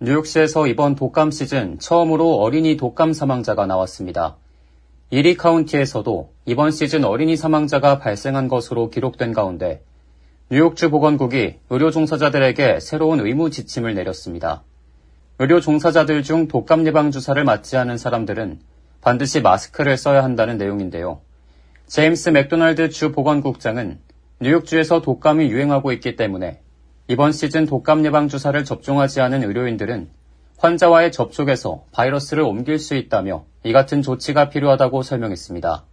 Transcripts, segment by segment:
뉴욕시에서 이번 독감 시즌 처음으로 어린이 독감 사망자가 나왔습니다. 이리 카운티에서도 이번 시즌 어린이 사망자가 발생한 것으로 기록된 가운데 뉴욕주 보건국이 의료 종사자들에게 새로운 의무 지침을 내렸습니다. 의료 종사자들 중 독감 예방 주사를 맞지 않은 사람들은 반드시 마스크를 써야 한다는 내용인데요. 제임스 맥도날드 주 보건국장은 뉴욕주에서 독감이 유행하고 있기 때문에 이번 시즌 독감 예방 주사를 접종하지 않은 의료인들은 환자와의 접촉에서 바이러스를 옮길 수 있다며 이 같은 조치가 필요하다고 설명했습니다.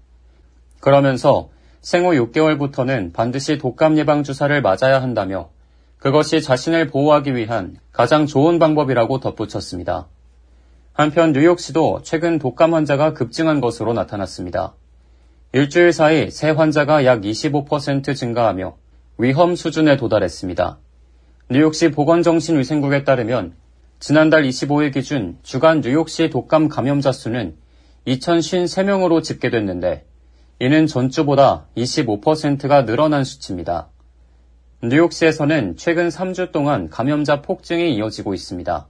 그러면서 생후 6개월부터는 반드시 독감 예방 주사를 맞아야 한다며 그것이 자신을 보호하기 위한 가장 좋은 방법이라고 덧붙였습니다. 한편 뉴욕시도 최근 독감 환자가 급증한 것으로 나타났습니다. 일주일 사이 새 환자가 약 25% 증가하며 위험 수준에 도달했습니다. 뉴욕시 보건정신위생국에 따르면 지난달 25일 기준 주간 뉴욕시 독감 감염자 수는 2,053명으로 집계됐는데 이는 전주보다 25%가 늘어난 수치입니다. 뉴욕시에서는 최근 3주 동안 감염자 폭증이 이어지고 있습니다.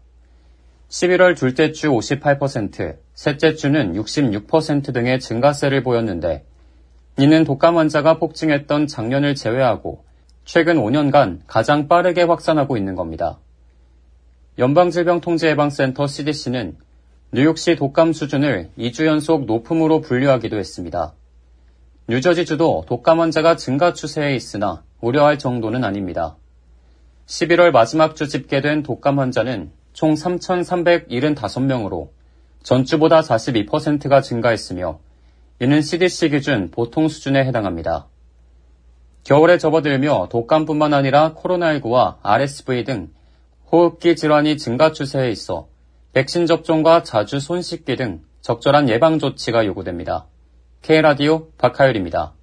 11월 둘째 주 58%, 셋째 주는 66% 등의 증가세를 보였는데 이는 독감 환자가 폭증했던 작년을 제외하고 최근 5년간 가장 빠르게 확산하고 있는 겁니다. 연방질병통제예방센터 CDC는 뉴욕시 독감 수준을 2주 연속 높음으로 분류하기도 했습니다. 뉴저지주도 독감 환자가 증가 추세에 있으나 우려할 정도는 아닙니다. 11월 마지막 주 집계된 독감 환자는 총 3,375명으로 전주보다 42%가 증가했으며 이는 CDC 기준 보통 수준에 해당합니다. 겨울에 접어들며 독감뿐만 아니라 코로나19와 RSV 등 호흡기 질환이 증가 추세에 있어 백신 접종과 자주 손 씻기 등 적절한 예방 조치가 요구됩니다. K라디오 박하율입니다.